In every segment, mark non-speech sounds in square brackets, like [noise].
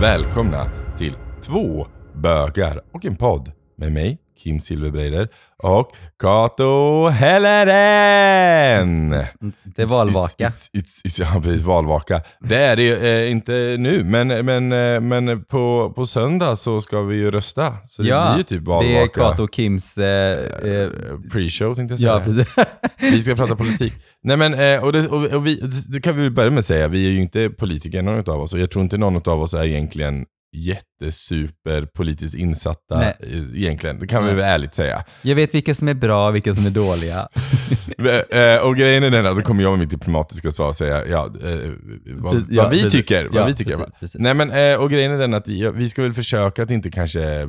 välkomna till två bögar och en podd med mig, Kim Silverbreider och Kato Helleren! Det är valvaka. It's, it's, it's, ja, precis. Valvaka. Det är det eh, inte nu, men, men, eh, men på, på söndag så ska vi ju rösta. Så det ja, blir ju typ valvaka. det är Kato och Kims... Eh, eh, Pre-show tänkte jag säga. ja, precis. Vi ska prata politik. Nej men, eh, och, det, och, och vi, det kan vi väl börja med att säga, vi är ju inte politiker någon av oss. Och jag tror inte någon av oss är egentligen jättesuper politiskt insatta Nej. eh, egentligen. Det kan vi väl ärligt säga. Jag vet vilka som är bra och vilka som är dåliga. [laughs] Eh, och grejen är den att då kommer jag med mitt diplomatiska svar och säga ja, eh, vad, Precis, ja, vad vi precis. tycker. Vad Ja, vi tycker precis, precis. Nej men, och grejen är den att vi, vi ska väl försöka att inte kanske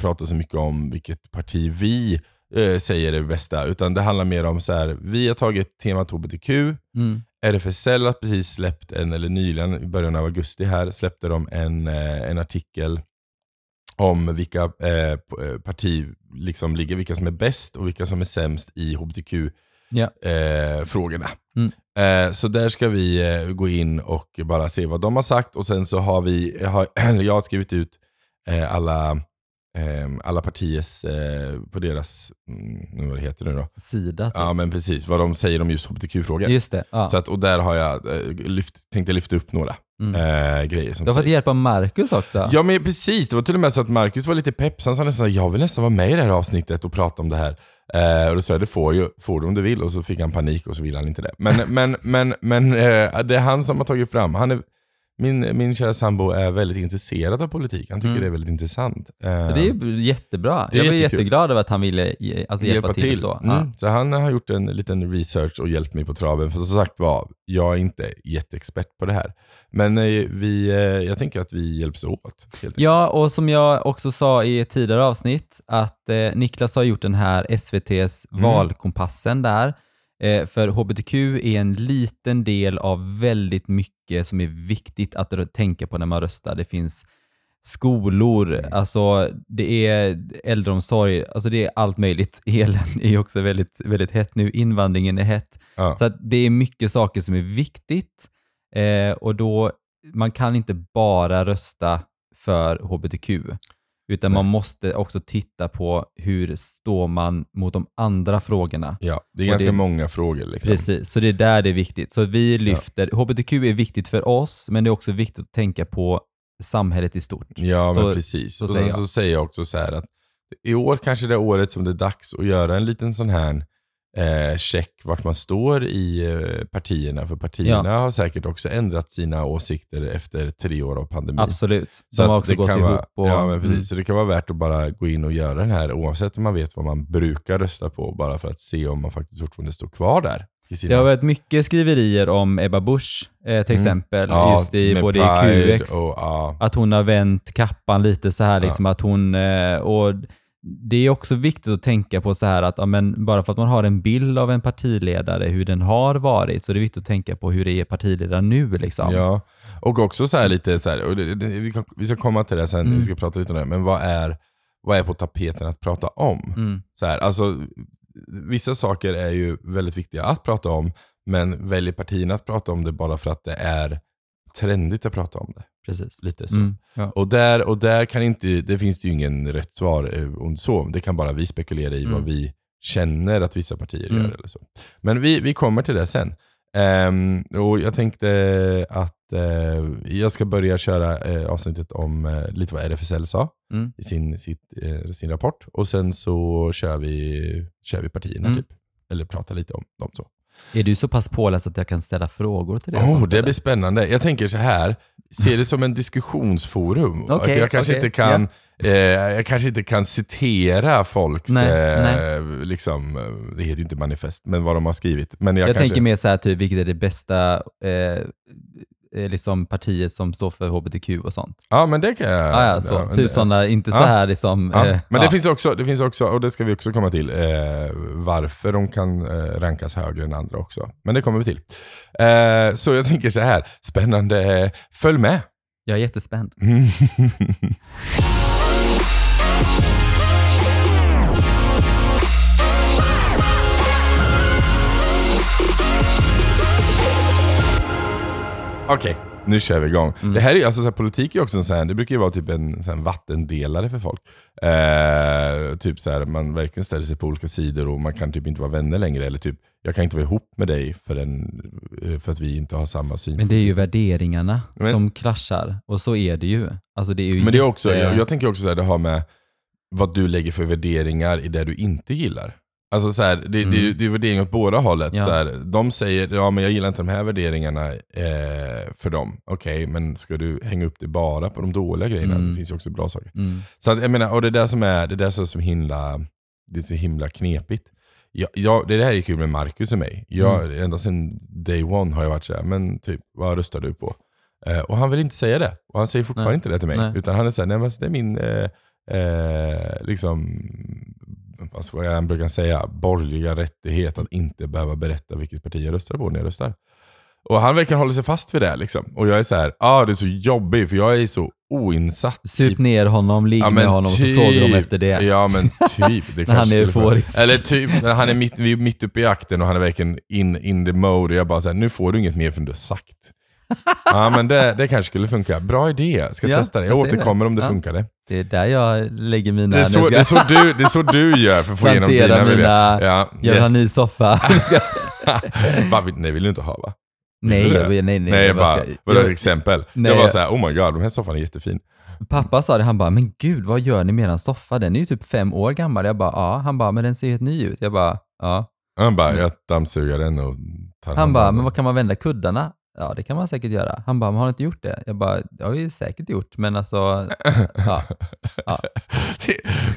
prata så mycket om vilket parti vi eh, säger det bästa, utan det handlar mer om så här. vi har tagit temat HBTQ, Mm. RFSL har precis släppt en, eller nyligen i början av augusti här, släppte de en, eh, en artikel om vilka eh, eh, parti liksom ligger, vilka som är bäst och vilka som är sämst i. HBTQ-frågorna. Mm. Eh, så där ska vi eh, gå in och bara se vad de har sagt och sen så har vi, har, [clears throat] jag har skrivit ut alla, alla partiers, eh, på deras, mm, vad det heter nu då? Sida typ. Ja men precis, vad de säger om just HBTQ-frågor. Just det. Ja. Så att, och där har jag eh, lyft, tänkte lyfta upp några Mm. eh, grejer som Du har fått sägs. hjälp av Marcus också. Ja men precis, det var till och med så att Marcus var lite pepp, så han sa nästan jag vill nästan vara med i det här avsnittet och prata om det här. Eh, och då sa jag det får, ju, får du om du vill och så fick han panik och så ville han inte det. Men, [laughs] men, men, men eh, det är han som har tagit fram, han är, min, min kära sambo är väldigt intresserad av politik, han tycker Mm. det är väldigt intressant. Eh, Så det är jättebra. Det är jag var jättekul. jätteglad över att han ville ge- alltså, hjälpa, till. och Så. Mm. Ja. Så han har gjort en liten research och hjälpt mig på traven. För som sagt var, jag är inte jätteexpert på det här. Men eh, vi, eh, jag tänker att vi hjälps åt. Ja, och som jag också sa i ett tidigare avsnitt, att eh, Niklas har gjort den här SVTs Mm. valkompassen där. Eh, för HBTQ är en liten del av väldigt mycket som är viktigt att tänka på när man röstar. Det finns skolor, Mm. alltså det är äldreomsorg, alltså det är allt möjligt. [laughs] Elen är också väldigt, väldigt hett nu, invandringen är hett. Ja. Så det är mycket saker som är viktigt eh, och då, man kan inte bara rösta för HBTQ, utan man måste också titta på hur står man mot de andra frågorna. Ja, det är ganska det- många frågor. Liksom. Precis, så det är där det är viktigt. Så vi lyfter, HBTQ är viktigt för oss, men det är också viktigt att tänka på samhället i stort. Ja, men Så- precis. så och säger sen jag. så säger jag också så här att i år kanske det är året som det är dags att göra en liten sån här eh, check vart man står i eh, partierna. För partierna har säkert också ändrat sina åsikter efter tre år av pandemi. Absolut. Så De har också gått ihop. Och, ja, men precis. Mm. Så det kan vara värt att bara gå in och göra den här oavsett om man vet vad man brukar rösta på. Bara för att se om man faktiskt fortfarande står kvar där. Sina... Det har varit mycket skriverier om Ebba Busch eh, till Mm. exempel, Ja, just i både i QX, Och, ja. att hon har vänt kappan lite så här, liksom att hon, eh, och det är också viktigt att tänka på så här att ja, men bara för att man har en bild av en partiledare, hur den har varit, så är det viktigt att tänka på hur det är partiledare nu. Liksom. Ja, och också så här lite så här, det, det, vi, kan, vi ska komma till det sen, Mm. vi ska prata lite om det, men vad är, vad är på tapeten att prata om? Mm. Så här, alltså, vissa saker är ju väldigt viktiga att prata om, men väljer partierna att prata om det bara för att det är trendigt att prata om det? Precis. Lite så. Mm. Ja. Och där, och där kan inte, det finns det ju ingen rätt svar eh, om så. Det kan bara vi spekulera i Mm. vad vi känner att vissa partier Mm. gör eller så. Men vi, vi kommer till det sen. Ehm, och jag tänkte att eh, jag ska börja köra eh, avsnittet om eh, lite vad RFSL sa Mm. i sin, sitt, sin rapport. Och sen så kör vi, kör vi partierna Mm. typ. Eller pratar lite om dem så. Är du så pass påläst att jag kan ställa frågor till dig? Oh, det blir spännande. Jag tänker så här. Se det som en diskussionsforum. Okej, att jag, kanske okej, inte kan, eh, jag kanske inte kan citera folks, Nej, eh, nej. liksom, eh, det heter ju inte manifest, men vad de har skrivit. Men jag, Jag, kanske, tänker mer så här, typ, vilket är det bästa eh, liksom partiet som står för HBTQ och sånt? Ja men det kan jag... Ah, ja, så. men typ sådana, inte så Ja. här liksom... Ja, eh, men ja. det, finns också, det finns också, och det ska vi också komma till, eh, varför de kan eh, rankas högre än andra också. Men det kommer vi till. Eh, så jag tänker så här, spännande, följ med! Jag är jättespänd. [laughs] Okej, Nu kör vi igång. Mm. Det här är, alltså, så här, politik är också sån här, det brukar ju vara typ en sån här vattendelare för folk. Eh, typ så här, man verkligen ställer sig på olika sidor och man kan typ inte vara vänner längre. Eller typ, jag kan inte vara ihop med dig för, en, eh, för att vi inte har samma syn. Men det är ju värderingarna Men- som kraschar och så är det ju. Alltså det är ju Men det är också, jag, jag tänker också att det har med vad du lägger för värderingar i det du inte gillar. Alltså så här, det, det, Mm. det är värderingar åt båda hållet. Ja. Så här, de säger ja men jag gillar inte de här värderingarna eh, för dem. Okej, men ska du hänga upp det bara på de dåliga grejerna? Mm. Det finns ju också bra saker. Mm. Så att, jag menar, och det är det som är, det är det som är så himla, det är så himla knepigt. Jag, jag, det här är kul med Marcus och mig. Jag, Mm. Ända sedan day one har jag varit såhär, men typ, vad röstar du på? Eh, och han vill inte säga det. Och han säger fortfarande Nej. inte det till mig. Nej. Utan han är såhär, nej men alltså, det är min, eh, eh, liksom, vad jag brukar säga, borgerliga rättighet att inte behöva berätta vilket parti jag röstar på när jag röstar. Och han verkar hålla sig fast vid det liksom. Och jag är så här, ah det är så jobbigt för jag är så oinsatt. Sup ner honom, ligg Ja, med honom och så typ. frågar de efter det. Ja men typ. Det [laughs] När han är euforisk. Eller typ, när han är mitt, vi är mitt uppe i akten och han är verkligen in, in the mode och jag bara såhär, nu får du inget mer förrän du har sagt. Ja men det, det kanske skulle funka. Bra idé, ska Ja, testa det. Jag återkommer det. om det Ja. funkade. Det är där jag lägger mina... Det är, så, det, är så du, det är så du gör för att få igenom dina mina... Ja, Jag vill ha en ny yes. soffa. [laughs] Va, nej vill du inte ha va? nej, jag, nej, nej, Nej, jag bara, ska- vadå ett exempel? Nej, jag var såhär, oh my god, den här soffan är jättefin. Pappa sa det, han bara, men gud vad gör ni med eran soffa? Den är ju typ fem år gammal. Jag bara, ja. Han bara, men den ser helt ny ut. Jag bara, ja. Han bara, jag dammsugar den och tar Han bara, men vad kan man vända kuddarna? Ja, det kan man säkert göra. Han bara, men har ni inte gjort det? Jag bara, det har vi säkert gjort, men alltså, [laughs] ja.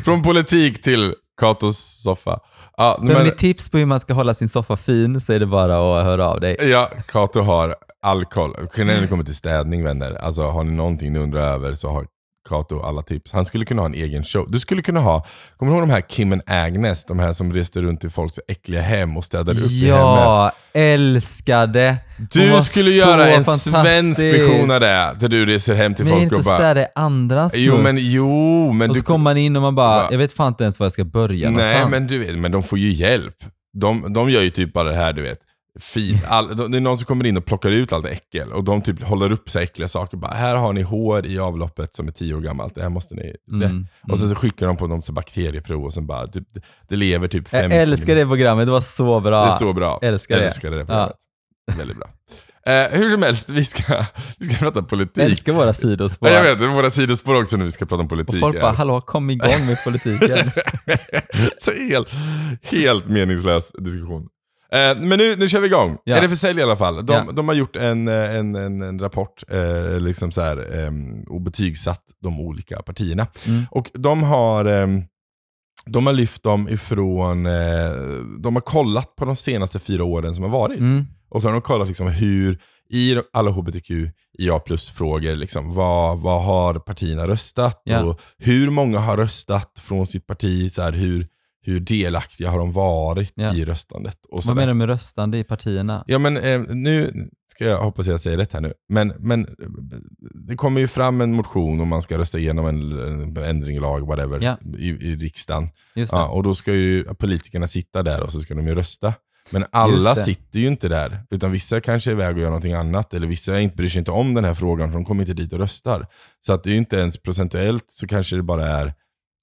Från politik till Katos soffa. Ja, men, ni tips på hur man ska hålla sin soffa fin så är det bara att höra av dig. ja, Kato har all koll. När det kommer till städning vänner, alltså har ni någonting ni undrar över så har Kato alla tips. Han skulle kunna ha en egen show. Du skulle kunna ha, kommer du ihåg de här Kim and Agnes? De här som reste runt i folks äckliga hem och städade upp i hemmet. Ja, älskade. Hon Du skulle göra en svensk version av det, där du reser hem till Men folk inte och bara... städa i andras Jo men, jo, men Och du... så kommer man in och man bara, Va? jag vet fan inte ens var jag ska börja Nej någonstans. men du vet, men de får ju hjälp. De, de gör ju typ bara det här du vet. Fin, all, de- det är någon som kommer in och plockar ut allt äckel och de typ håller upp så här äckliga saker. Bara, här har ni hår i avloppet som är tio år gammalt, det här måste ni... Mm, Och sen så skickar de på så bakterieprov och sen bara, typ, det lever typ Jag 50 älskar det programmet, det var så bra. Det är så bra. Älskar det. älskar det programmet. Väldigt bra. Eh, hur som helst, vi ska, [laughs] vi ska prata politik. Älskar våra sidospår. Ja, jag vet, våra sidospår också när vi ska prata om politik. och folk bara, hallå kom igång med politiken. [laughs] så helt, helt meningslös diskussion. Eh, men nu, nu kör vi igång. Ja. RFSL i alla fall. De, Ja. de har gjort en, eh, en, en, en rapport eh, liksom så här, eh, och betygsatt de olika partierna. Mm. Och de har, eh, de har lyft dem ifrån, eh, de har kollat på de senaste fyra åren som har varit. Mm. Och så har de kollat liksom hur, i alla hbtq, IA plus-frågor, liksom, vad, vad har partierna röstat? Ja. Och hur många har röstat från sitt parti? Så här, hur, hur delaktiga har de varit Ja. i röstandet? Och Vad menar du med röstande i partierna? Ja men eh, nu ska jag hoppas jag säger rätt här nu. Men, men det kommer ju fram en motion om man ska rösta igenom en, en ändring i lag, whatever, Ja. i, i riksdagen. Ja, och då ska ju politikerna sitta där och så ska de ju rösta. Men alla sitter ju inte där, utan vissa kanske är iväg och gör någonting annat, eller vissa inte bryr sig inte om den här frågan, för de kommer inte dit och röstar. Så att det är ju inte ens procentuellt så kanske det bara är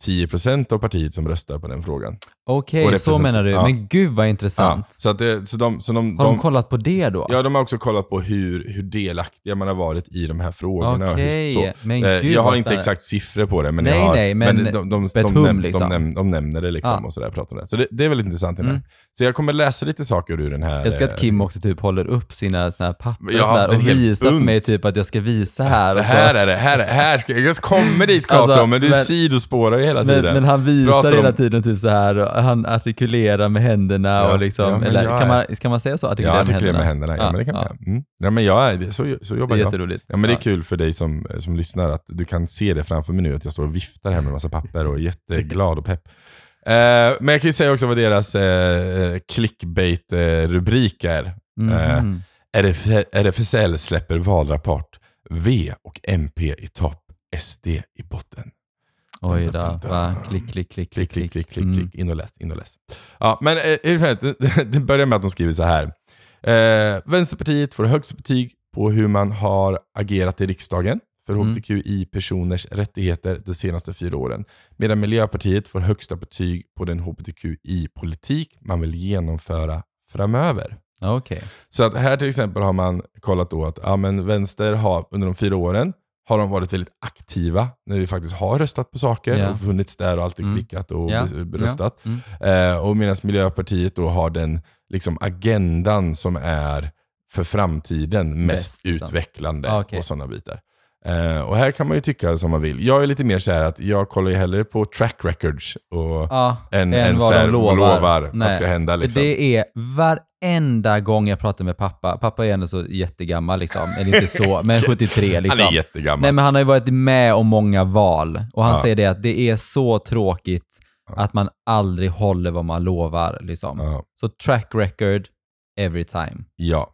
10% av partiet som röstar på den frågan. Okej, och så menar du. ja. Men gud vad intressant. Ja, så att det, så de, så de, Har de, kollat på det då? Ja, de har också kollat på hur, hur delaktiga man har varit i de här frågorna. Okej, så. men Eh, gud jag har inte exakt siffror på det, men, Nej, jag har, nej, men de, de, de, näm, liksom. de, näm, de nämner det liksom Ja. och sådär, pratar om det. Så det, det är väldigt intressant. Mm. Så jag kommer läsa lite saker ur den här. Jag älskar att eh, Kim också typ håller upp sina såna här papper Ja, och, sådär, och visar för mig typ att jag ska visa här. Det Och så. här är det, här, är- här ska, jag kommer dit [laughs] Kato, Alltså, men du men- sidospårar ju hela Men, tiden. men han visar Pratar hela om- tiden typ så här och han artikulerar med händerna Ja, och liksom, ja, men eller kan är- man, kan man säga så? Artikulera, Ja, artikulera med händerna. Ja, men det kan man ja. Mm. Ja, men jag är, det- så, så Det jobbar är jag. Ja, men det är kul för dig som, som lyssnar att du kan se det framför mig nu, att jag står och viftar här med en massa papper och är jätteglad och pepp. Eh, men jag kan ju säga också vad deras eh, clickbait-rubrik är. Mhm. Eh, RF, RFSL släpper valrapport. V och MP i topp, SD i botten. Oj då, va? Klick, klick, klick, Klick, klick, klick, klick, Mm. klick. In och läs, in och läs. Ja, men eh, [laughs] det, börjar med att de skriver så här. Eh, Vänsterpartiet får högst betyg på hur man har agerat i riksdagen för Mm. hbtqi-personers rättigheter de senaste fyra åren. Medan Miljöpartiet får högsta betyg på den hbtqi-politik man vill genomföra framöver. Okej. Så att här till exempel har man kollat då att ja, men vänster har under de fyra åren har de varit väldigt aktiva när vi faktiskt har röstat på saker Ja. och funnits där och alltid Mm. klickat och be- röstat. Ja. Mm. Eh, och medan Miljöpartiet då har den liksom, agendan som är för framtiden mest Bäst, liksom. utvecklande Ah, okej. och sådana bitar. Eh, och här kan man ju tycka som man vill. Jag är lite mer så att jag kollar ju hellre på track records och Ja, än, än än vad de lovar. lovar vad ska hända. Liksom. För det är varenda gång jag pratar med pappa, pappa är ändå så jättegammal liksom, eller inte så, [laughs] men 73 liksom. Han är jättegammal. Nej men han har ju varit med om många val och han Ja. säger det att det är så tråkigt Ja. att man aldrig håller vad man lovar. Liksom. Så track record every time. ja.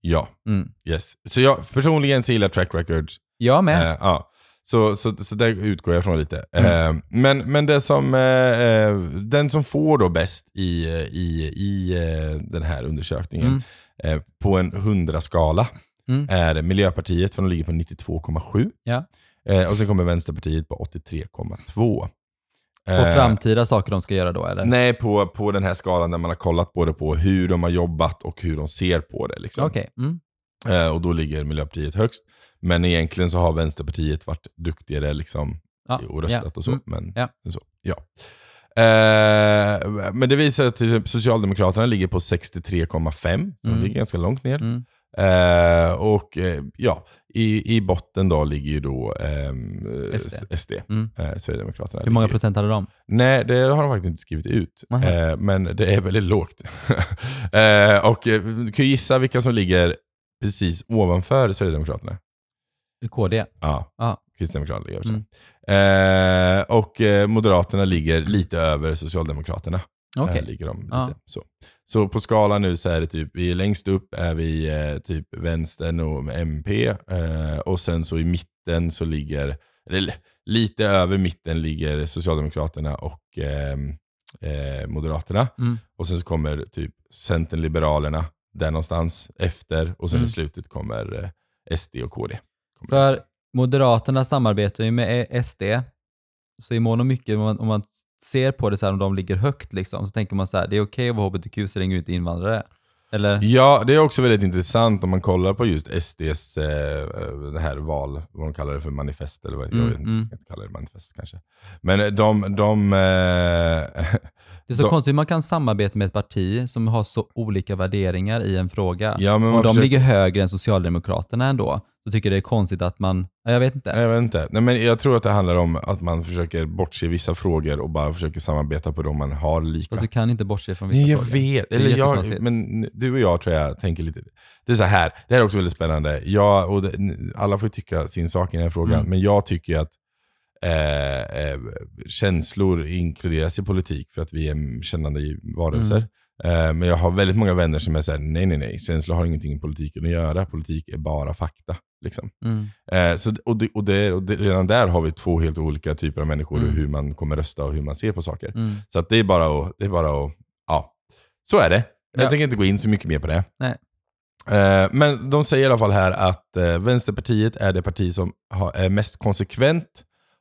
Ja. Mm. Yes. Så jag personligen så gillar track records. Jag med. Eh, ja. Så, så, så där utgår jag från lite. Mm. Eh, men, men det som, eh, eh, den som får då bäst i, eh, i, i eh, den här undersökningen Mm. på en 100-skala Mm. är Miljöpartiet, för de ligger på 92,7. Ja. Och sen kommer Vänsterpartiet på 83,2. På Eh, framtida saker de ska göra då eller? Nej, på, på den här skalan där man har kollat både på hur de har jobbat och hur de ser på det. Liksom. Okej. Mm. Eh, och då ligger Miljöpartiet högst. Men egentligen så har Vänsterpartiet varit duktigare liksom, Ja. och röstat ja. och så. Mm. Men, Ja. så, ja. Eh, men det visar att Socialdemokraterna ligger på 63,5, så de Mm. ligger ganska långt ner. Mm. Eh, och eh, ja, i, i botten då ligger ju då ehm, eh, SD. SD Mm. eh, Sverigedemokraterna. Hur många ligger- procent hade de? Nej, det har de faktiskt inte skrivit ut. Eh, men det är väldigt lågt. [laughs] eh, och eh, du kan ju gissa vilka som ligger precis ovanför Sverigedemokraterna. KD? Ja, Ja. Kristdemokraterna ligger över Mm. eh, Och eh, Moderaterna ligger lite över Socialdemokraterna. Här ligger de lite. Ja. Så. Så på skalan nu så är det typ, vi längst upp är vi eh, typ vänstern och MP. Eh, och sen så i mitten så ligger, eller lite över mitten ligger Socialdemokraterna och ehm, eh, Moderaterna. Mm. Och sen så kommer typ Centern, Liberalerna där någonstans efter. Och sen Mm. i slutet kommer eh, SD och KD. Kommer För. Moderaterna samarbetar ju med SD, så i mån och mycket, om man, om man ser på det så här, om de ligger högt, liksom, så tänker man så här, det är okej att vara hbtq så länge du inte är invandrare. Eller? Ja, det är också väldigt intressant om man kollar på just SDs eh, det här val, vad de kallar det för manifest eller vad, Mm, jag vet inte, mm. ska inte kalla det manifest kanske. Men de, de eh, [laughs] Det är så de- konstigt hur man kan samarbeta med ett parti som har så olika värderingar i en fråga. ja, men man de försöker, ligger högre än Socialdemokraterna ändå, så tycker jag det är konstigt att man, ja, jag vet inte. jag vet inte. Nej, men jag tror att det handlar om att man försöker bortse vissa frågor och bara försöker samarbeta på de man har lika. Fast du kan inte bortse från vissa Nej, jag frågor. vet. Eller jag, men du och jag tror jag tänker lite... Det är så här, det här är också väldigt spännande. Jag, och det, alla får tycka sin sak i den här frågan, Mm. men jag tycker att eh, eh, känslor inkluderas i politik för att vi är kännande varelser. Mm. Eh, men jag har väldigt många vänner som är såhär, nej nej nej, känslor har ingenting i politiken att göra. Politik är bara fakta. Liksom. Mm. Eh, så, och det, och det, och det, redan där har vi två helt olika typer av människor Mm. och hur man kommer rösta och hur man ser på saker. Mm. Så det är bara att, det är bara att, ja. Så är det. Jag Ja. tänker inte gå in så mycket mer på det. Nej. Eh, men de säger i alla fall här att Vänsterpartiet är det parti som är mest konsekvent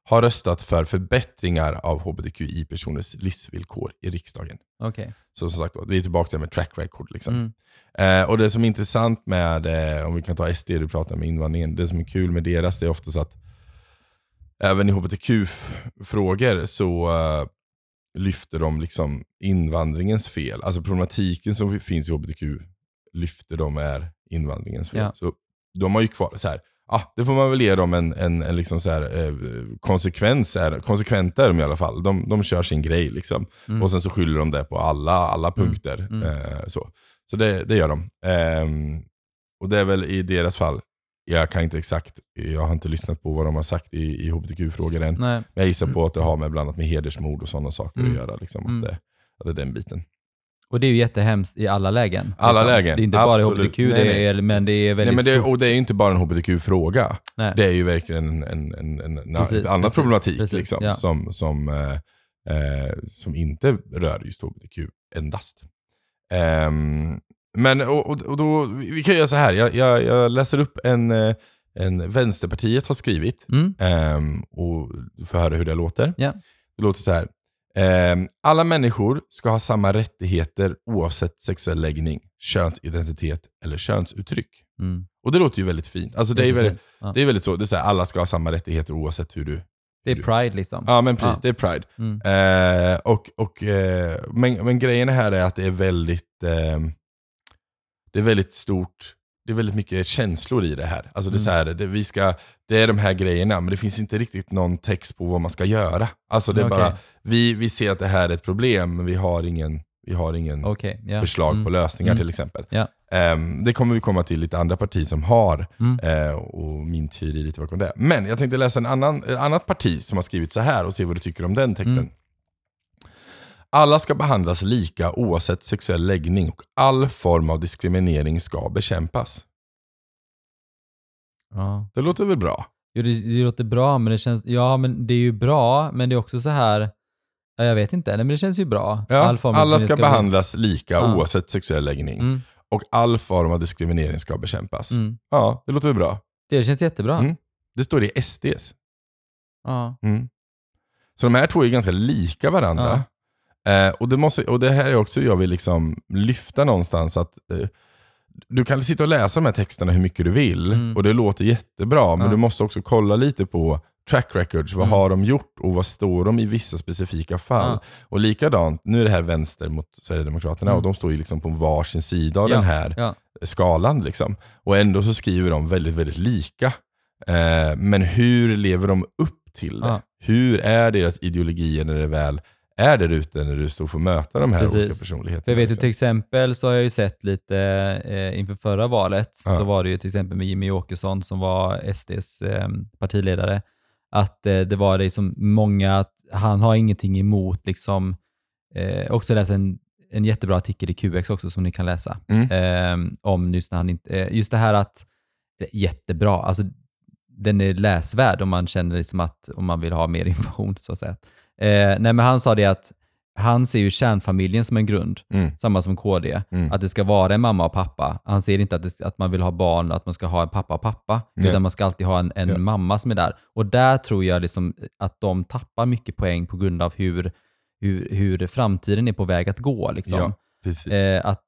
har röstat för förbättringar av hbtqi-personers livsvillkor i riksdagen. Okej. Så som sagt, vi är tillbaka till med track record. Liksom. Mm. Eh, och det som är intressant med, eh, om vi kan ta SD, du pratar om invandringen, det som är kul med deras är oftast att även i hbtq-frågor så eh, lyfter de liksom invandringens fel. Alltså problematiken som finns i hbtq lyfter de är invandringens fel. Ja. Så de har ju kvar, så här, ah, det får man väl ge dem en, en, en liksom så här, eh, konsekvens, är, konsekventa är de i alla fall. De, de kör sin grej liksom. Mm. Och sen så skyller de det på alla, alla punkter. Mm. Eh, så så det, det gör de. Ehm, och det är väl i deras fall, jag kan inte exakt, jag har inte lyssnat på vad de har sagt i, i hbtq-frågor än. Nej. Men jag gissar på att det har med bland annat med hedersmord och sådana saker Mm. att göra. Liksom, Mm. att, det, att det är den biten. Och det är ju jättehemskt i alla lägen. Alla liksom. lägen, Det är inte bara absolut. hbtq, Nej, det nej. är, men det är väldigt Nej, men det, stort. och det är ju inte bara en hbtq-fråga. Det är ju verkligen en, en, en, en, Precis, annan precis, problematik precis, liksom, ja. som, som, eh, eh, som inte rör just hbtq endast. Ehm, Men och, och, då, vi kan göra så här. Jag, jag, jag läser upp en, eh, en Vänsterpartiet har skrivit. Mm. ehm, och du får höra hur det låter. Ja. Det låter så här. Ehm, alla människor ska ha samma rättigheter oavsett sexuell läggning, könsidentitet eller könsuttryck. Mm. Och det låter ju väldigt fint. Alltså det, är väldigt, Ja. det är väldigt så. Det är så här, alla ska ha samma rättigheter oavsett hur du... Det är pride liksom. Ja men precis, Ja. det är pride. Mm. Eh, och, och, eh, men, men grejen här är att det är väldigt eh, Det är väldigt stort Det är väldigt mycket känslor i det här. Alltså det, är så här det, vi ska, det är de här grejerna, men det finns inte riktigt någon text på vad man ska göra. Alltså det är Okej. bara, vi, vi ser att det här är ett problem, men vi har ingen, vi har ingen Okej, ja. förslag Mm. på lösningar Mm. till exempel. Ja. Ehm, det kommer vi komma till lite andra partier som har, Mm. eh, och min teori lite bakom det. Men jag tänkte läsa en annan, ett annat parti som har skrivit så här och se vad du tycker om den texten. Alla ska behandlas lika oavsett sexuell läggning och all form av diskriminering ska bekämpas. Ja. Det låter väl bra? Jo, det, det låter bra, men det känns... Ja, men det är ju bra, men det är också så här... Ja, jag vet inte, Nej, men det känns ju bra. Ja, All form av alla ska behandlas lika Ja. oavsett sexuell läggning Mm, och all form av diskriminering ska bekämpas. mm. Ja, det låter väl bra? Det känns jättebra. Mm. Det står i SDs. Ja. Mm. Så de här två är ganska lika varandra. Eh, och, det måste, och det här är också jag vill liksom lyfta någonstans. att eh, Du kan sitta och läsa de här texterna hur mycket du vill Mm. och det låter jättebra. Men Ja. du måste också kolla lite på track records. Vad Mm. har de gjort och vad står de i vissa specifika fall? Ja. Och likadant, nu är det här vänster mot Sverigedemokraterna Mm. och de står ju liksom på varsin sida av Ja, den här Ja. skalan. Liksom. Och ändå så skriver de väldigt, väldigt lika. Eh, men hur lever de upp till det? Hur är deras ideologier när det väl är där ute, när du står får möta de här Precis. olika personligheterna? Jag vet ju liksom? till exempel så har jag ju sett lite eh, inför förra valet Ja. så var det ju till exempel med Jimmy Åkesson som var SDs eh, partiledare att eh, det var liksom många, att han har ingenting emot liksom, eh, också läsa en, en jättebra artikel i QX också som ni kan läsa Mm. eh, om just, när han inte, eh, just det här att, jättebra, alltså den är läsvärd om man känner liksom att, om man vill ha mer [laughs] information så att säga. Eh, nej men han sa det att han ser ju kärnfamiljen som en grund, Mm. samma som KD. Mm. Att det ska vara en mamma och pappa. Han ser inte att, det, att man vill ha barn, att man ska ha en pappa och pappa. Nej. Utan man ska alltid ha en, en Ja. mamma som är där. Och där tror jag liksom att de tappar mycket poäng på grund av hur, hur, hur framtiden är på väg att gå. Liksom. Ja. Eh, att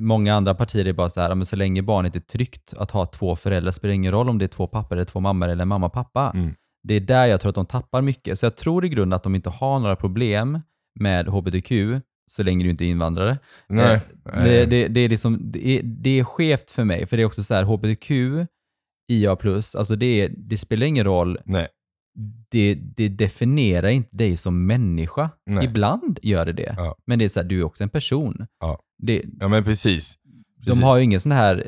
många andra partier är bara så här, men så länge barnet är tryggt att ha två föräldrar spelar ingen roll om det är två pappor eller två mammor eller mamma och pappa. Mm. Det är där jag tror att de tappar mycket. Så jag tror i grunden att de inte har några problem med hbtq så länge du inte är invandrare. Nej. Eh, Det, det, det, är liksom, det, är, det är skevt för mig, för det är också så här, hbtq, IA+, alltså det, är, det spelar ingen roll, Nej. det, det definierar inte dig som människa. Nej. Ibland gör det det, Ja. men det är så här, du är också en person. Ja. Det, Ja men precis. precis. de har ju ingen sån här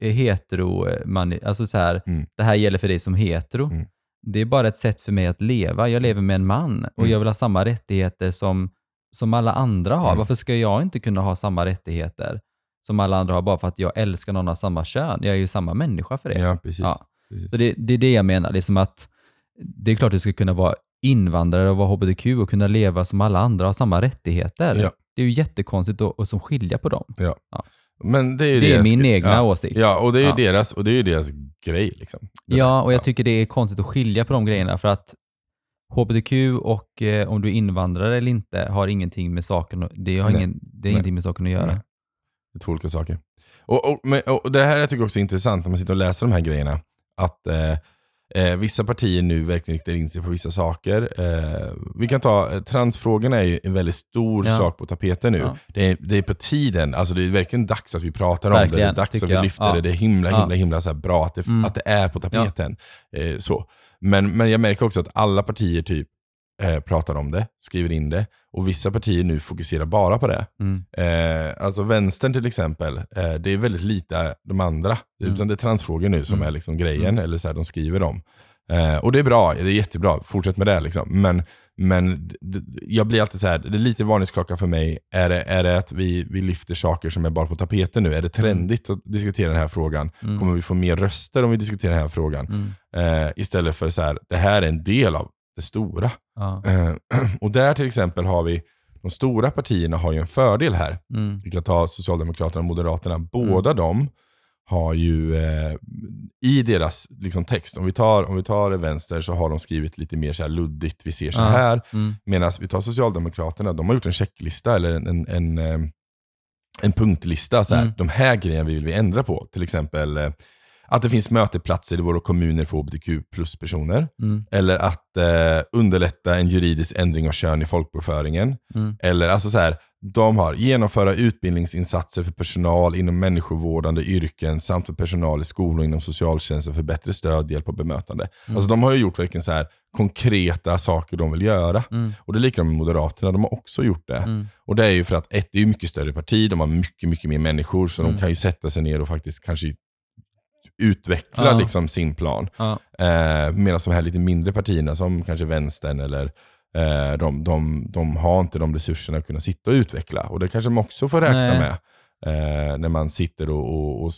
eh, hetero, eh, man, alltså så här, Mm. det här gäller för dig som hetero. Mm. Det är bara ett sätt för mig att leva. Jag lever med en man och Mm. jag vill ha samma rättigheter som, som alla andra har. Mm. Varför ska jag inte kunna ha samma rättigheter som alla andra har bara för att jag älskar någon av samma kön? Jag är ju samma människa för det. Ja, precis. Ja. precis. Så det, det är det jag menar. Det är som att det är klart att du ska kunna vara invandrare och vara hbtq och kunna leva som alla andra och ha samma rättigheter. Ja. Det är ju jättekonstigt att, att som skilja på dem. Men det är, Det är min egna ja. åsikt. Ja, och det är ju Ja. deras, och det är deras grej. Liksom. Ja, och jag tycker det är konstigt att skilja på de grejerna för att HBTQ och eh, om du är invandrare eller inte har ingenting med saken, det har Nej. ingen, det är ingenting med saken att göra. Nej. Det är två olika saker. Och, och, men, och det här jag tycker också är intressant när man sitter och läser de här grejerna. Att eh, eh, vissa partier nu verkligen riktar in sig på vissa saker. Eh, vi kan ta, eh, transfrågorna är ju en väldigt stor Ja. sak på tapeten nu. Ja. Det, är, det är på tiden, alltså det är verkligen dags att vi pratar om det. Det är Verkligen, dags att vi jag. lyfter Ja. det. Det är himla, himla, himla så bra att det, Mm. att det är på tapeten. Eh, så. Men, men jag märker också att alla partier typ eh, pratar om det, skriver in det. Och vissa partier nu fokuserar bara på det. Mm. Eh, alltså vänstern till exempel, eh, det är väldigt lite de andra. Mm. Utan det är transfrågor nu som Mm. är liksom grejen, Mm. eller så här, de skriver om. Eh, och det är bra, det är jättebra, fortsätt med det. Liksom. Men, men jag blir alltid så här, det är lite varningsklocka för mig. Är det, är det att vi, vi lyfter saker som är bara på tapeten nu? Är det trendigt att diskutera den här frågan? Mm. Kommer vi få mer röster om vi diskuterar den här frågan? Mm. Eh, istället för så här, det här är en del av det stora. Ja. Eh, [clears throat] och där till exempel har vi, de stora partierna har ju en fördel här. Mm. Vi kan ta Socialdemokraterna och Moderaterna. Båda de har ju eh, i deras liksom, text, om vi, tar, om vi tar vänster så har de skrivit lite mer så här luddigt, vi ser så här. Mm. Medan vi tar Socialdemokraterna, de har gjort en checklista eller en, en, en, eh, en punktlista. Så här, Mm. De här grejerna vill vi ändra på. Till exempel eh, att det finns mötesplatser i våra kommuner för hbtq plus-personer. Mm. Eller att eh, underlätta en juridisk ändring av kön i folkbokföringen. Mm. Eller alltså så här, de har genomföra utbildningsinsatser för personal inom människovårdande yrken samt för personal i skolor och inom socialtjänsten för bättre stöd, hjälp och bemötande. Mm. Alltså de har ju gjort verkligen så här konkreta saker de vill göra. Mm. Och det är likadant med Moderaterna, de har också gjort det. Mm. Och det är ju för att ett, det är mycket större parti, de har mycket, mycket mer människor, så Mm. de kan ju sätta sig ner och faktiskt kanske utveckla Ja. liksom sin plan. Ja. Eh, Medan de här lite mindre partierna som kanske vänstern eller eh, de, de, de har inte de resurserna att kunna sitta och utveckla. Och det kanske man också får räkna Nej. med. Eh, när man sitter och, och, och,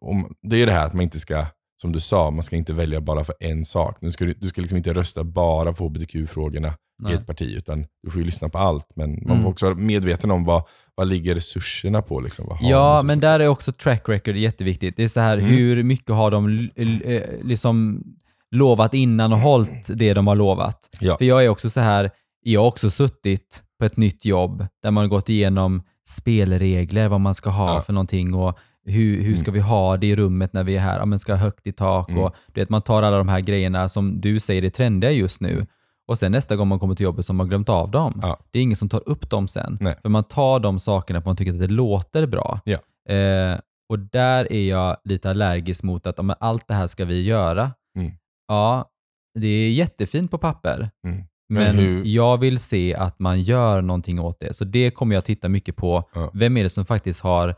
om, Det är det här att man inte ska, som du sa, man ska inte välja bara för en sak. Du ska, du ska liksom inte rösta bara på hbtq-frågorna i Nej. ett parti, utan du får ju lyssna på allt. Men man Mm. får också vara medveten om vad, vad ligger resurserna på. Liksom, Ja, men där är också track record jätteviktigt. Det är så här, Mm. hur mycket har de eh, liksom lovat innan och hållit det de har lovat? Ja. För jag är också så här, jag har också suttit på ett nytt jobb där man har gått igenom spelregler, vad man ska ha Ja. Mm. för någonting och hur, hur ska vi ha det i rummet när vi är här? Ja, men ska ha högt i tak och du vet, man tar alla de här grejerna som du säger är trendiga just nu och sen nästa gång man kommer till jobbet så har man glömt av dem. Ja. Det är ingen som tar upp dem sen. Nej. För man tar de sakerna för man tycker att det låter bra. Ja. Eh, och där är jag lite allergisk mot att om allt det här ska vi göra. Mm. Ja, det är jättefint på papper. Mm. Men Men jag vill se att man gör någonting åt det. Så det kommer jag titta mycket på. Ja. Vem är det som faktiskt har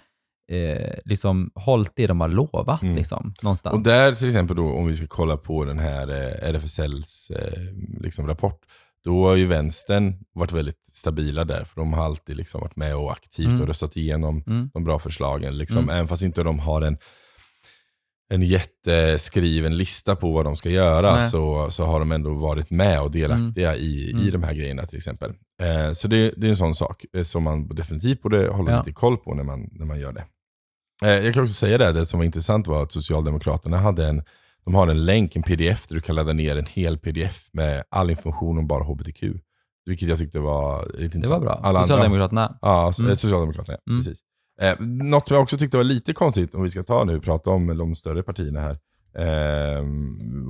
eh, liksom hållit det de har lovat Mm. liksom, någonstans? Och där till exempel då, om vi ska kolla på den här eh, RFSLs eh, liksom rapport, då har ju vänstern varit väldigt stabila där, för de har alltid liksom varit med och aktivt Mm. och röstat igenom Mm. de bra förslagen. Liksom, Mm. Även fast inte de har en, en jätteskriven lista på vad de ska göra, Nej. så, så har de ändå varit med och delaktiga i, i Mm. de här grejerna till exempel. Eh, så det, det är en sån sak eh, som man definitivt borde hålla Ja. lite koll på när man, när man gör det. Eh, jag kan också säga det, det som var intressant var att Socialdemokraterna hade en, de har en länk, en pdf, där du kan ladda ner en hel pdf med all information om bara hbtq. Vilket jag tyckte var lite intressant. det var bra. Alla andra, Socialdemokraterna. Ja, s- Mm. eh, Socialdemokraterna. Mm. Precis. Eh, något som jag också tyckte var lite konstigt, om vi ska ta nu, prata om de större partierna här. Eh,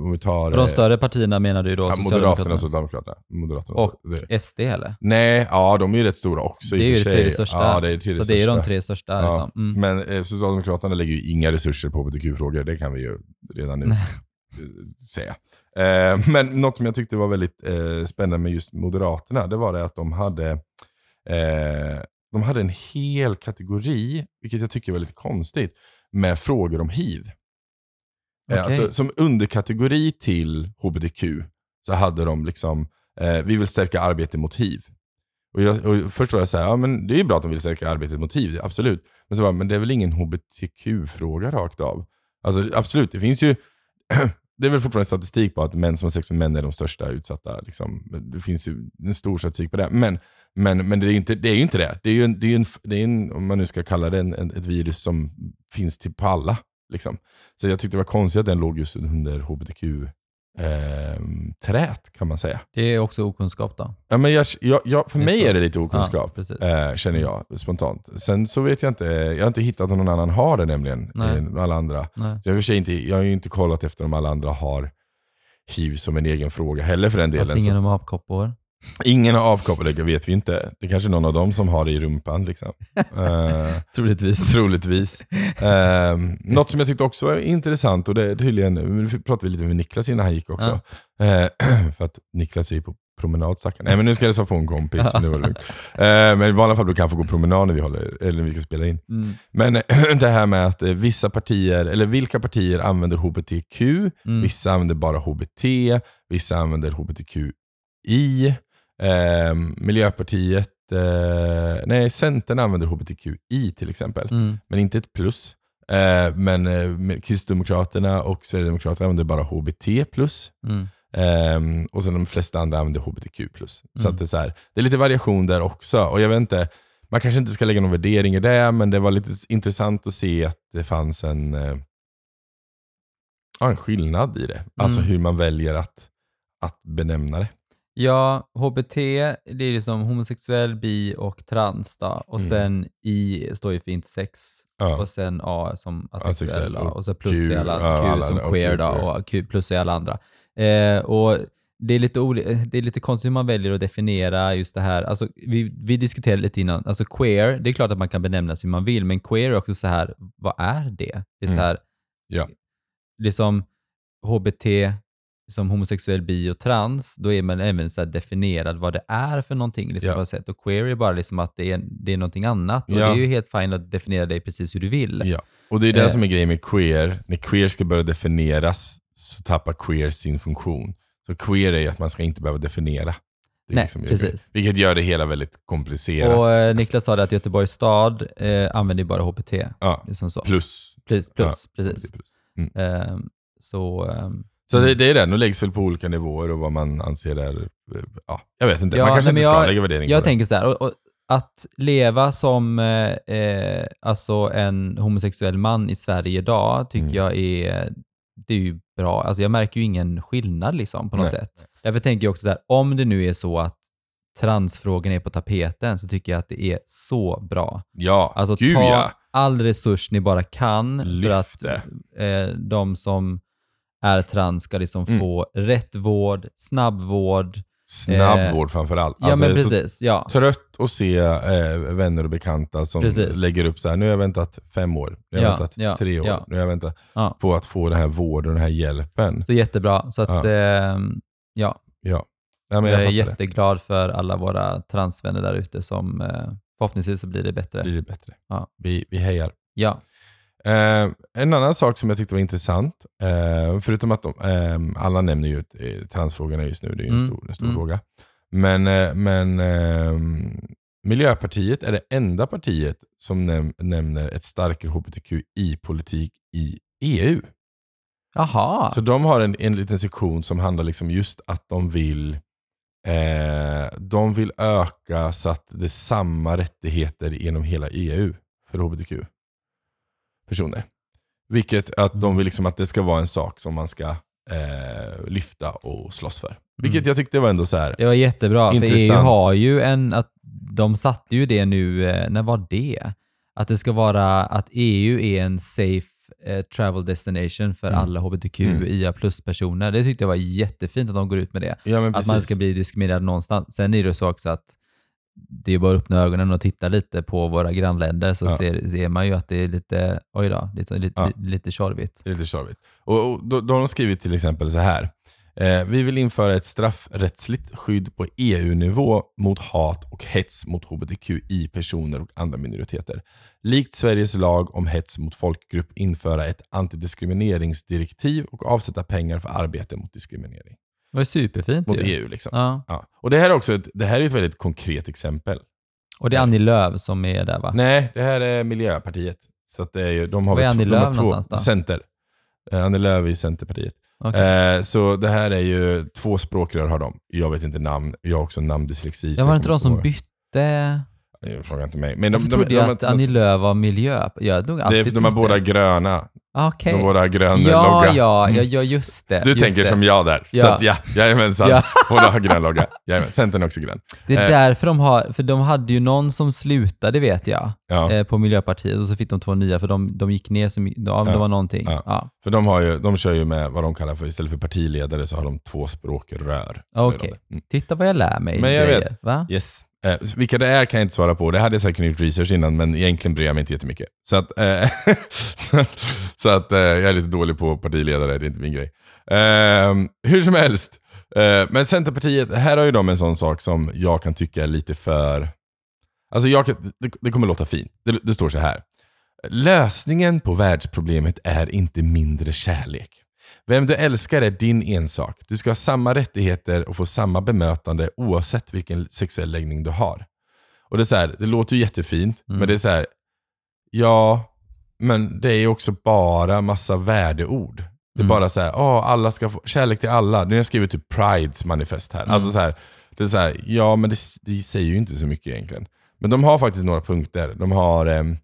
om vi tar... De eh, större partierna menar du då ja? Moderaterna och Socialdemokraterna. Moderaterna Och det. SD eller? Nej, ja de är ju rätt stora också Det är ju det tredje största. Ja, det är det tredje Så det är de största. tre största. Ja, Liksom. Mm. Men eh, Socialdemokraterna lägger ju inga resurser på hbtq-frågor, det kan vi ju redan nu eh, säga. Eh, men något som jag tyckte var väldigt eh, spännande med just Moderaterna, det var det att de hade, eh, de hade en hel kategori, vilket jag tycker var lite konstigt, med frågor om hiv. Eh, Okej. alltså, som underkategori till hbtq så hade de liksom, eh, vi vill stärka arbetet mot hiv. Och, jag, och först var jag såhär, ja men det är ju bra att de vill stärka arbetet mot hiv, absolut. Men så bara, men det är väl ingen hbtq-fråga rakt av? Alltså absolut, det finns ju, [clears throat] det är väl fortfarande statistik på att män som har sex med män är de största utsatta. Liksom. Det finns ju en stor statistik på det. Men, men, men det, är ju inte, det är ju inte det. Det är ju en, det är en, det är en, om man nu ska kalla det en, en, ett virus som finns till på alla. Liksom. Så jag tyckte det var konstigt att den låg just under hbtq-trät kan man säga. Det är också okunskap då. Ja, men jag, jag, jag, för mig är det lite Ja, okunskap. precis. Eh, känner jag spontant. Sen så vet jag inte, jag har inte hittat någon annan har det nämligen. Nej. Alla andra. Nej. Så jag, för inte, jag har ju inte kollat efter om alla andra har hiv som en egen fråga heller för den delen. Fast ingen om apkoppor. Ingen har avkopplat, det vet vi inte. Det är kanske någon av dem som har det i rumpan. Liksom. [laughs] Eh, Troligtvis. troligtvis. Eh, något som jag tyckte också var intressant, och det är tydligen, nu pratade vi lite med Niklas innan han gick också. Eh, [clears throat] för att Niklas är ju på promenad stackarn. Nej men nu ska jag hälsa på en kompis, nu var det lugnt. Eh, men i vanliga fall brukar han få gå promenad när vi, håller, eller när vi ska spela in. Mm. Men [clears throat] det här med att vissa partier, eller vilka partier använder HBTQ, Mm. vissa använder bara HBT, vissa använder HBTQI, eh, Miljöpartiet, eh, nej Centern använder HBTQI till exempel, Mm. men inte ett plus. Eh, men eh, Kristdemokraterna och Sverigedemokraterna använder bara HBT plus. Mm. Ehm, och sen de flesta andra använder hbtq+. Så Mm. att det, är så här, det är lite variation där också. Och jag vet inte, man kanske inte ska lägga någon värdering i det, men det var lite intressant att se att det fanns en, ja, en skillnad i det. Alltså Mm. hur man väljer att, att benämna det. Ja, HBT, det är liksom homosexuell, bi och trans då. Och Mm. sen I står ju för intersex. Ja. Och sen A som asexuell och och så plus Q, i alla, Q alla- som och queer då och Q plus i alla andra. Eh, och det är, lite det är lite konstigt hur man väljer att definiera just det här. Alltså, vi, vi diskuterade lite innan, alltså queer, det är klart att man kan benämnas hur man vill, men queer är också så här, vad är det? Det är så Mm. här, Ja. det är som HBT, som homosexuell, bi och trans, då är man även så definierad vad det är för någonting liksom, Ja. på sätt. Och queer är bara liksom att det är, det är någonting annat. Och Ja. det är ju helt fint att definiera dig precis hur du vill. Ja. Och det är det Eh. som är grejen med queer. När queer ska börja definieras så tappar queer sin funktion. Så queer är ju att man ska inte behöva definiera. Det Nej, liksom- precis. Vilket gör det hela väldigt komplicerat. Och eh, Niklas sa det att Göteborgs stad eh, använder bara HBT. ja. Det är som så. Plus. Plus, plus Ja, precis. plus. Mm. Ehm, så, ehm, Så det, det är det, nu läggs väl på olika nivåer och vad man anser är, eh, ja, jag vet inte. Ja, man kanske inte ska jag- lägga värdering jag på det. tänker så här, och, och, att leva som eh, eh, alltså en homosexuell man i Sverige idag tycker Mm. jag är, det är ju bra. Alltså jag märker ju ingen skillnad liksom på något Nej. sätt. Därför tänker jag också så här, om det nu är så att transfrågan är på tapeten så tycker jag att det är så bra. Ja, Alltså gud ta ja. all resurs ni bara kan Lyft för att det. eh, de som är trans ska liksom Mm. få rätt vård, snabb vård. Snabb eh, vård framförallt. Ja Alltså, men jag är så precis, ja. trött att se eh, vänner och bekanta som Precis. lägger upp så här. nu har jag väntat fem år, nu har jag Ja, väntat ja, tre år, ja. nu har jag väntat Ja. på att få den här vården och den här hjälpen. Så jättebra. Så att, Ja. ehm, ja, Ja, ja men jag, jag, är jätteglad för alla våra transvänner där ute som eh, förhoppningsvis så blir det bättre. det. Blir det bättre. Ja. Vi, vi hejar. Ja. Eh, en annan sak som jag tyckte var intressant, eh, förutom att de, eh, alla nämner ju eh, transfrågorna just nu, det är ju en Mm, stor, en stor mm. fråga. Men, eh, men eh, Miljöpartiet är det enda partiet som näm- nämner ett starkare hbtqi-politik i EU. Jaha. Så de har en, en liten sektion som handlar liksom just att de vill eh, de vill öka så att det är samma rättigheter genom hela EU för hbtq-personer. Vilket att de vill liksom att det ska vara en sak som man ska eh, lyfta och slåss för. Vilket jag tyckte var ändå så här. Det var jättebra, för EU Intressant. har ju en, att de satte ju det nu, eh, när var det? Att det ska vara, att EU är en safe eh, travel destination för Mm. alla hbtq, Mm. IA plus-personer. Det tyckte jag var jättefint att de går ut med det. Ja, Att man precis. ska bli diskriminerad någonstans. Sen är det så också att det är bara att öppna ögonen och titta lite på våra grannländer så Ja. ser, ser man ju att det är lite, oj då, lite, lite, Ja. lite tjorvigt. Lite tjorvigt. Och, och då, då har de skrivit till exempel så här. Eh, vi vill införa ett straffrättsligt skydd på EU-nivå mot hat och hets mot hbtqi-personer och andra minoriteter. Likt Sveriges lag om hets mot folkgrupp införa ett antidiskrimineringsdirektiv och avsätta pengar för arbete mot diskriminering. Det var superfint Mot ju. EU liksom. Ja. Ja. Och det här är också ett, det här är ett väldigt konkret exempel. Och det är Annie Lööf som är där va? Nej, det här är Miljöpartiet. Så att det är ju, de har Var är Annie två- de Lööf två- någonstans då? Center. Eh, Annie Lööf i Centerpartiet. Okej. Eh, så det här är ju två språkrör har de. Jag vet inte namn. Jag har också namndyslexi. så Ja, var jag inte de som ihåg. bytte? Jag frågar inte mig. Men de, Varför de, trodde de, jag de, att de, Annie Lööf var miljö? Jag det är, de har trott båda gröna. De båda har grön Ja, logga. ja, ja, ja, just det. Du just tänker det. som jag där. Så Ja. att ja, jajamensan. Ja. [laughs] Båda har grön logga. Jajamän. Centern är också grön. Det är Eh. därför de har, för de hade ju någon som slutade vet jag, Ja. eh, på Miljöpartiet och så fick de två nya för de, de gick ner så mycket, ja, det var någonting. För de, har ju, de kör ju med vad de kallar för, istället för partiledare så har de två språkrör. Okej. Mm. Titta vad jag lär mig. Men jag grejer, vet. Va? Yes. Eh, vilka det är kan jag inte svara på. Det hade jag säkert gjort research innan, men egentligen bryr jag mig inte jättemycket. Så att, eh, [laughs] så att, så att eh, jag är lite dålig på partiledare, det är inte min grej. Eh, hur som helst. Eh, men Centerpartiet, här har ju de en sån sak som jag kan tycka är lite för... Alltså jag, kan- det, det kommer låta fint. Det, det står så här. Lösningen på världsproblemet är inte mindre kärlek. Vem du älskar är din ensak. Du ska ha samma rättigheter och få samma bemötande oavsett vilken sexuell läggning du har. Och Det är så här, det låter ju jättefint, Mm. men det är så här, ja, men det är också bara massa värdeord. Det är Mm. bara så här, åh, alla ska få, kärlek till alla. Nu har jag skrivit typ Prides manifest här. Mm. Alltså så här, det är så här, ja men det, det säger ju inte så mycket egentligen. Men de har faktiskt några punkter. De har ehm,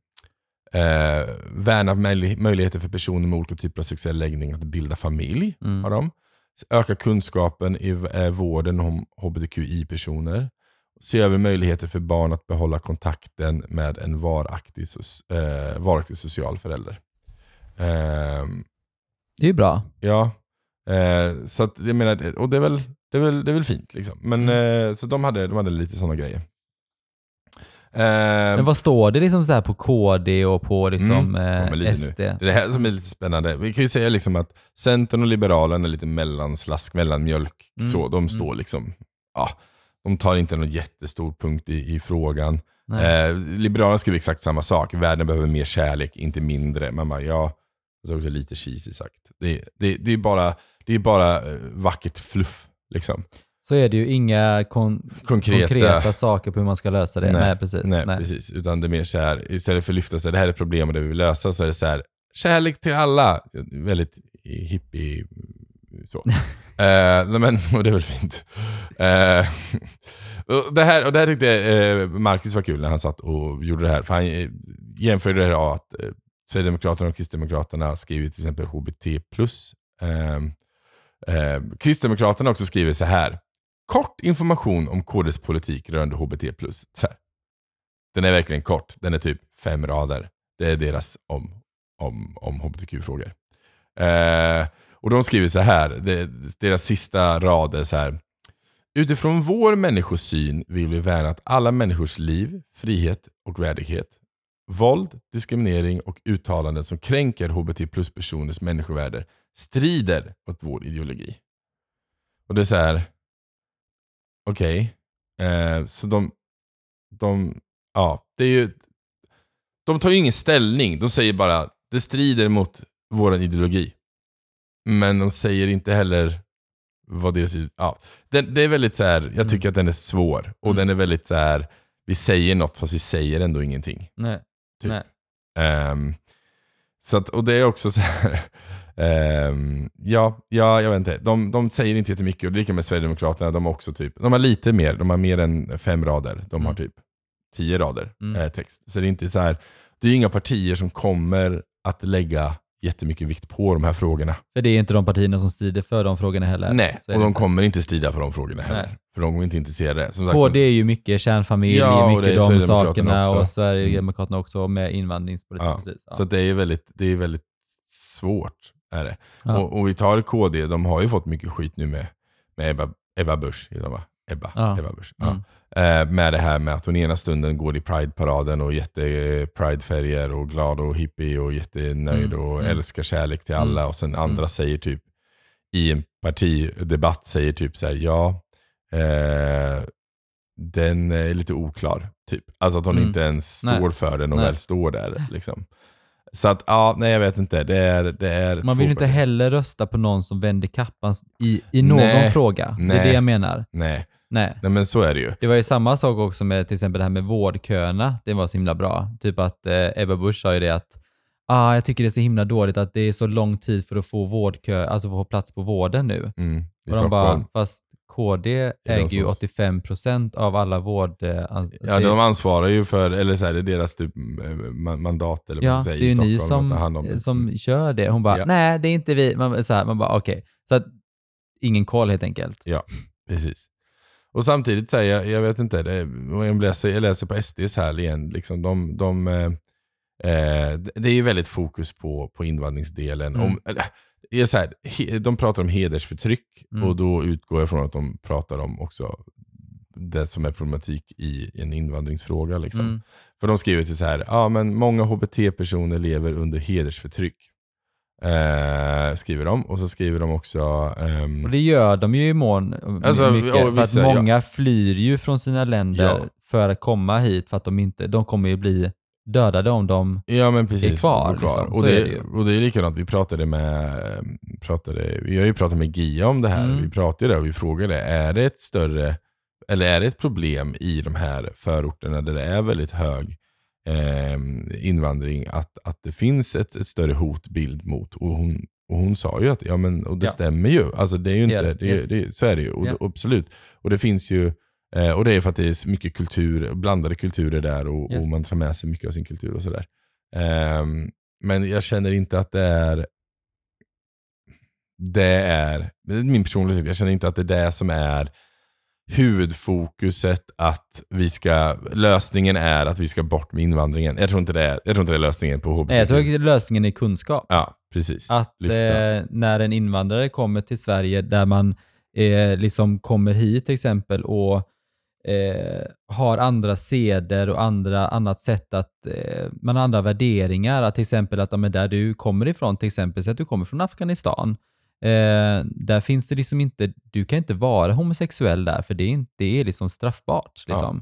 eh, värna möjlig, möjligheter för personer med olika typer av sexuell läggning att bilda familj. Mm. Har de. Öka kunskapen i eh, vården om hbtqi-personer. Se över möjligheter för barn att behålla kontakten med en varaktig, eh, varaktig social förälder. Ehm, Det är ju bra. Ja, eh, så att jag menar, och det är väl, det är väl, det är väl fint liksom. Men Mm. eh, så de hade, de hade lite sådana grejer. Eh, Men vad står det liksom så på KD och på liksom Mm. Eh, SD? Det är det här som är lite spännande. Vi kan ju säga liksom att Centern och Liberalen är lite mellanslask, mellanmjölk. Mm. Så, de står liksom, ja, de tar inte någon jättestor punkt i, i frågan. Eh, Liberalerna skriver exakt samma sak. Världen behöver mer kärlek, inte mindre. Man bara, ja, det är också lite cheesy sagt. Det, det, det är bara, det är bara eh, vackert fluff. Liksom. Så är det ju inga kon- Konkreta, konkreta saker på hur man ska lösa det. Nej, precis. Nej, Nej. precis. Utan det är mer så här, istället för att lyfta sig, det här är problem och det vi vill lösa, så är det så här, kärlek till alla. Väldigt hippie, så. [laughs] eh, nej, men, och det är väl fint. Eh, och det, här, och det här tyckte eh, Marcus var kul när han satt och gjorde det här, för han jämförde det här av att eh, Sverigedemokraterna och Kristdemokraterna skriver till exempel HBT+. Eh, eh, Kristdemokraterna också skriver så här. Kort information om KDs politik rörande HBT+. Så här. Den är verkligen kort. Den är typ fem rader. Det är deras om, om, om hbtq-frågor. Eh, och de skriver så här, det, deras sista rad är så här. Utifrån vår människosyn vill vi värna att alla människors liv, frihet och värdighet. Våld, diskriminering och uttalanden som kränker hbt plus-personers människovärde strider mot vår ideologi. Och det är så här. Okej, eh, så de, de, ja, det är ju, de tar ju ingen ställning. De säger bara, det strider mot vår ideologi. Men de säger inte heller vad deras, ja. Det, det är väldigt så här, jag tycker att den är svår. Och Mm. den är väldigt så här, vi säger något fast vi säger ändå ingenting. Nej. Typ. Nej. Ehm, så att, och det är också så här. Ehm, ja, ja, jag vet inte. De, de säger inte jättemycket och det är lika med Sverigedemokraterna. De har också typ, de har lite mer, de har mer än fem rader. De har Mm. typ tio rader Mm. eh, text. Så det är inte så här, det är inga partier som kommer att lägga jättemycket vikt på de här frågorna. För det är inte de partierna som strider för de frågorna heller. Nej, och de kommer inte strida för de frågorna heller. Nej. För de är inte intresserade. Som sagt, KD är ju mycket kärnfamilj, Ja, mycket de sakerna också. och Sverigedemokraterna också med invandringspolitik. Ja. Så det är väldigt, det är väldigt svårt. Är det. Ja. Och, och vi tar KD, de har ju fått mycket skit nu med, med Ebba, Ebba Busch. Ebba, Ja. Ebba Busch. Ja. Mm. Eh, med det här med att hon ena stunden går i Pride-paraden och jätte-Pride-färger och glad och hippie och jättenöjd Mm, och mm. älskar kärlek till alla. Mm, Och sen andra mm. säger typ i en partidebatt säger typ så här, ja, eh, den är lite oklar. Typ. Alltså att hon Mm. inte ens Nej. står för den och Nej. väl står där. Liksom. Så att, ja, nej jag vet inte. Det är, det är Man vill ju inte heller rösta på någon som vänder kappan i, i någon Nej. fråga. Det är Nej. det jag menar. Nej. Nej. nej, men så är det ju. Det var ju samma sak också med till exempel det här med vårdköerna. Det var så himla bra. Typ att eh, Ebba Busch sa ju det att ah, jag tycker det är så himla dåligt att det är så lång tid för att få vårdkö, alltså få plats på vården nu. Mm, Och de bara, fast KD äger ju som- 85% av alla vård... eh, Ja, det- de ansvarar ju för, eller så här, det är deras typ eh, ma- mandat eller Ja, man det säger, är i ju Stockholm. ni som, det. som kör det. Hon bara, Ja. nej det är inte vi. Man, så här, man bara, okej. Så att, ingen koll helt enkelt. Precis. Och samtidigt säger jag, jag vet inte, det, jag, läser, jag läser på SDs här igen, liksom, de, de, eh, eh, det är ju väldigt fokus på, på invandringsdelen. Mm. Om, det är så här, he, de pratar om hedersförtryck Mm. och då utgår jag från att de pratar om också det som är problematik i en invandringsfråga. Liksom. Mm. För de skriver till så här, ja men många HBT-personer lever under hedersförtryck. Eh, skriver de. Och så skriver de också... ehm, Och det gör de ju i mån Alltså, mycket. ja, för vissa, att ja. många flyr ju från sina länder Ja. för att komma hit för att de inte, de kommer ju bli dödade om de... Ja men precis. är kvar, Bor liksom. Och, det, är det och det är likadant, vi pratade med, pratade, vi har ju pratat med Gia om det här. Mm. Vi pratade och vi frågade, är det ett större, eller är det ett problem i de här förorterna där det är väldigt hög eh, invandring, att, att det finns ett, ett större hotbild mot? Och hon och hon sa ju att ja, men, och det Ja. stämmer ju. Alltså, det är ju inte, är det. Yes. det, så är det ju. Och, och Absolut. Och det finns ju eh, och det är för att det är mycket kultur, blandade kulturer där och, Yes. och man tar med sig mycket av sin kultur och sådär. Ehm, men jag känner inte att det är det är, det är min personliga åsikt, jag känner inte att det är det som är huvudfokuset att vi ska, lösningen är att vi ska bort med invandringen. Jag tror inte det är, jag tror inte det är lösningen på HBTQ. Nej, jag tror att lösningen är kunskap. Ja, precis. Att eh, när en invandrare kommer till Sverige där man eh, liksom kommer hit till exempel och eh, har andra seder och andra, annat sätt att, eh, man har andra värderingar. Att till exempel att ja, men där du kommer ifrån, till exempel, så att du kommer från Afghanistan. Eh, där finns det liksom inte, du kan inte vara homosexuell där för det är, inte, det är liksom straffbart. Liksom.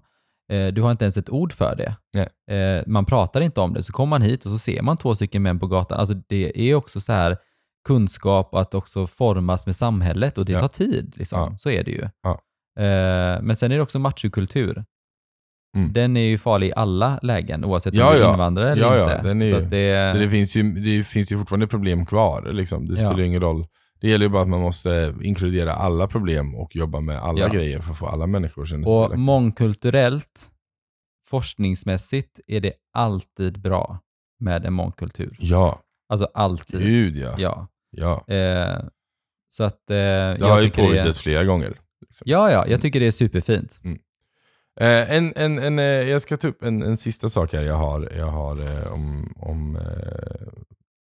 Eh, du har inte ens ett ord för det. Eh, man pratar inte om det. Så kommer man hit och så ser man två stycken män på gatan. Alltså det är också så här kunskap att också formas med samhället och det Ja. tar tid. Liksom. Ja. Så är det ju. Ja. Eh, men sen är det också machokultur. Mm. Den är ju farlig i alla lägen oavsett Ja, om du är ja. invandrare eller Ja, ja, inte. den är så ju- att det, Så det finns, ju, det finns ju fortfarande problem kvar. Liksom. Det Ja. spelar ju ingen roll. Det gäller ju bara att man måste inkludera alla problem och jobba med alla Ja. grejer för att få alla människor att känna sig och delaktiga. mångkulturellt, forskningsmässigt, är det alltid bra med en mångkultur. Ja, Alltså alltid. gud ja. Ja. ja. Eh, så att eh, Det jag har ju det påvisats flera gånger. Liksom. Ja, ja, jag tycker det är superfint. Eh, en, en, en, eh, jag ska ta upp en, en sista sak här jag har, jag har eh, om, om eh,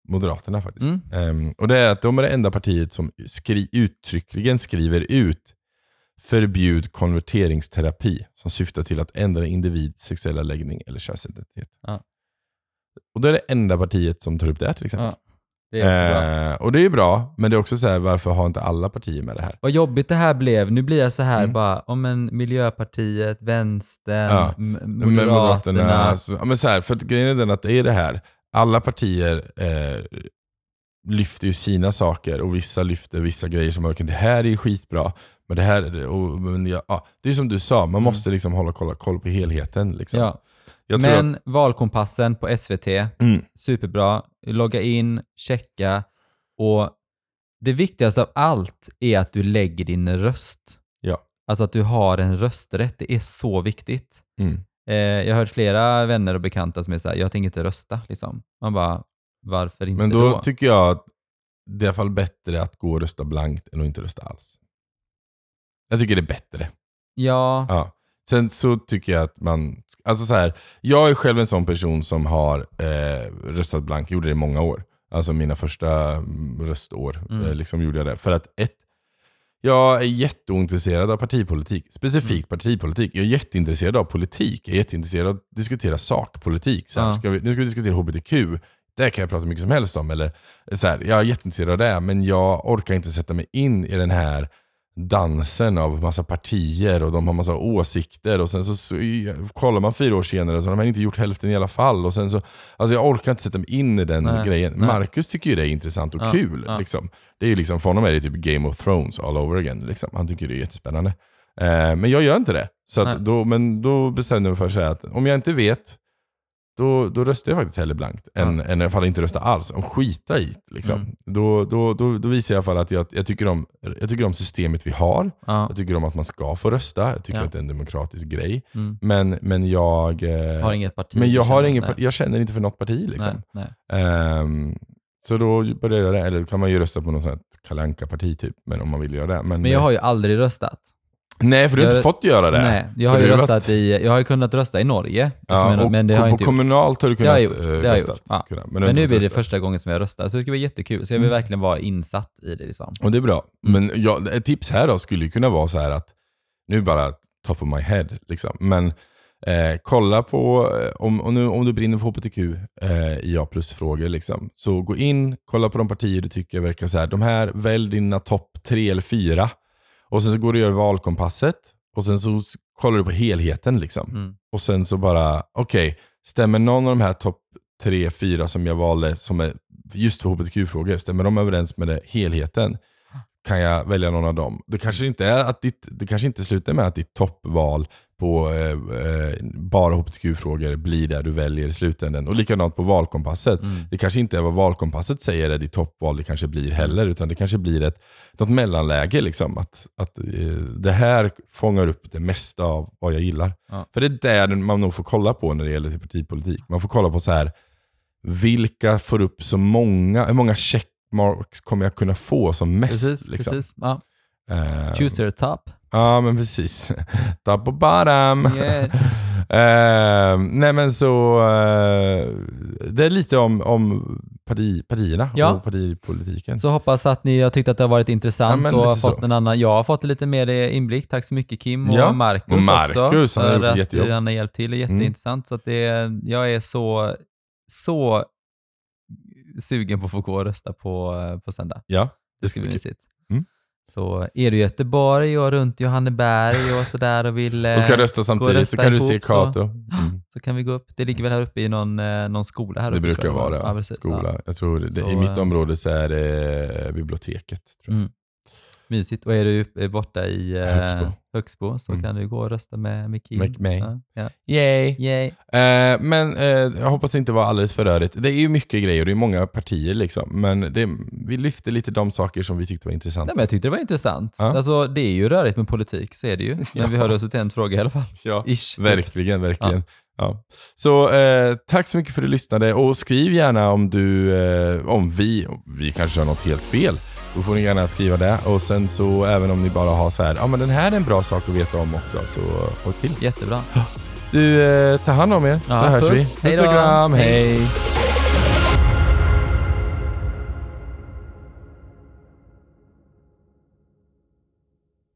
Moderaterna faktiskt. Mm. Ehm, och det är att de är det enda partiet som skri, uttryckligen skriver ut förbjud konverteringsterapi som syftar till att ändra individs sexuella läggning eller könsidentitet. Ja. Och det är det enda partiet som tar upp det här till exempel. Ja, det. Eh, och det är ju bra, men det är också så här, varför har inte alla partier med det här? Vad jobbigt det här blev. Nu blir jag så här Mm. bara, om en Miljöpartiet, Vänstern, Ja, M- Men Moderaterna. så, ja, men så här, för att grejen är den att det är det här, alla partier eh, lyfter ju sina saker och vissa lyfter vissa grejer som okay, det här är ju skitbra. Men det här och, men ja, ja, det är som du sa, man måste liksom hålla koll, koll på helheten. Liksom. Ja. Jag Men att, valkompassen på SVT, mm, superbra. Logga in, checka och det viktigaste av allt är att du lägger din röst. ja, Alltså att du har en rösträtt. Det är så viktigt. mm, Eh, jag har hört flera vänner och bekanta som är såhär, jag tänker inte rösta. Liksom. Man bara, varför inte men då, då? tycker jag att det är i alla fall bättre att gå och rösta blankt än att inte rösta alls. Jag tycker det är bättre. Ja, Ja. Sen så tycker jag att man, alltså så här, jag är själv en sån person som har eh, röstat blankt, gjorde det i många år. Alltså mina första mm, röstår Mm. eh, liksom gjorde jag det. För att ett, jag är jätteointresserad av partipolitik, specifikt Mm. partipolitik. Jag är jätteintresserad av politik, jag är jätteintresserad av att diskutera sakpolitik. Så här, Ja. ska vi, nu ska vi diskutera HBTQ, det kan jag prata mycket som helst om. Eller, så här, jag är jätteintresserad av det, men jag orkar inte sätta mig in i den här dansen av massa partier och de har massa åsikter och sen så, så kollar man fyra år senare så har de inte gjort hälften i alla fall. Och sen så, alltså jag orkar inte sätta mig in i den Nej, grejen. nej. Marcus tycker ju det är intressant och Ja, kul. ja. Liksom. Det är ju liksom, för honom är det typ Game of Thrones all over again. Liksom. Han tycker det är jättespännande. Eh, men jag gör inte det. Så då, men då bestämde jag mig för att att om jag inte vet, då, då röstar jag faktiskt hellre blankt än, än i alla fall inte rösta alls. Om skita i liksom. Mm. då, då, då, då visar jag i alla fall att jag, jag, tycker om, jag tycker om systemet vi har. ja. Jag tycker om att man ska få rösta. Jag tycker Ja. att det är en demokratisk grej. Mm. Men, men jag... eh, Har inget parti. men jag, har par- jag känner inte för något parti liksom. Nej, nej. Ehm, så då började jag det, eller kan man ju rösta på något sånt här Kalle Anka-parti typ, men om man vill göra det. Men, Men jag har ju aldrig röstat. Nej, för du har jag- inte fått göra det. Nej, jag har ju röstat i, jag har kunnat rösta i Norge. Ja, jag- men det har på inte kommunalt har du kunnat eh, det har jag rösta. gjort, ja. Kunnat, Men inte nu blir det rösta. första gången som jag röstar, så det ska bli jättekul. Så jag vill Mm. verkligen vara insatt i det. Liksom. Och det är bra. Mm. Men ja, ett tips här då skulle kunna vara så här att, nu bara top of my head, liksom. men eh, kolla på, eh, om, om, nu, om du brinner för HBTQ eh, i A plus-frågor, liksom, så gå in, kolla på de partier du tycker verkar så här. de här, välj dina topp tre eller fyra. Och sen så går du och gör valkompasset, och sen så kollar du på helheten. liksom. Mm. Och sen så bara, okej, stämmer någon av de här topp tre, fyra som jag valde som är just för hbtq-frågor, stämmer de överens med det, helheten? Kan jag välja någon av dem? Det kanske inte, är att ditt, det kanske inte slutar med att ditt toppval på eh, eh, bara hbtq-frågor blir det du väljer i slutändan. Och likadant på valkompasset. Mm. Det kanske inte är vad valkompasset säger är ditt toppval det kanske blir heller, utan det kanske blir ett, något mellanläge. Liksom, att, att eh, det här fångar upp det mesta av vad jag gillar. Ja. För det är där man nog får kolla på när det gäller partipolitik. Man får kolla på så här vilka får upp så många, hur många checkmarks kommer jag kunna få som mest? Precis, liksom. precis. Ja. Eh, Choose your top. Ja, men precis. [laughs] Top och bottom. Yeah. [laughs] Eh, nej men så, eh, det är lite om, om parti, partierna Ja. och partipolitiken. Så hoppas att ni har tyckt att det har varit intressant Ja, och har fått så. en annan. Jag har fått lite mer inblick. Tack så mycket Kim och Ja, Marcus, och Marcus, också. han har gjort ett att jättejobb. Mm. Han har hjälpt till. Det är jätteintressant. Så att det, jag är så, så sugen på att få gå och rösta på, på söndag. ja, Det ska bli mysigt. Mm. Så är du i Göteborg och runt Johanneberg och sådär och vill Och ska eh, rösta samtidigt rösta så kan du se ihop, Kato. Mm. så kan vi gå upp. Det ligger väl här uppe i någon, eh, någon skola här Det uppe, brukar tror jag. vara ja, precis, skola. Ja. Jag tror det, Så, I mitt eh, område så är det biblioteket. Tror jag. Mm. Mysigt. Och är du borta i eh, Högsbo. Högsbo så Mm. kan du gå och rösta med. Med mig. Ja, ja. Yay! Yay. Eh, men eh, jag hoppas det inte var alldeles för rörigt. Det är ju mycket grejer, det är många partier liksom. Men det, vi lyfte lite de saker som vi tyckte var intressanta. Nej, men jag tyckte det var intressant. Ja. Alltså, det är ju rörigt med politik, så är det ju. [laughs] Men vi hörde oss till en fråga i alla fall. Ja, [laughs] Ish. verkligen, verkligen. Ja. Så eh, tack så mycket för att du lyssnade och skriv gärna om du, eh, om vi, vi kanske har något helt fel. Då får ni gärna skriva det. Och sen så även om ni bara har så här, ja men den här är en bra sak att veta om också, så håll till. Jättebra. Du, eh, ta hand om er, så Ja, hörs puss. vi. Puss och kram, Hej. hej.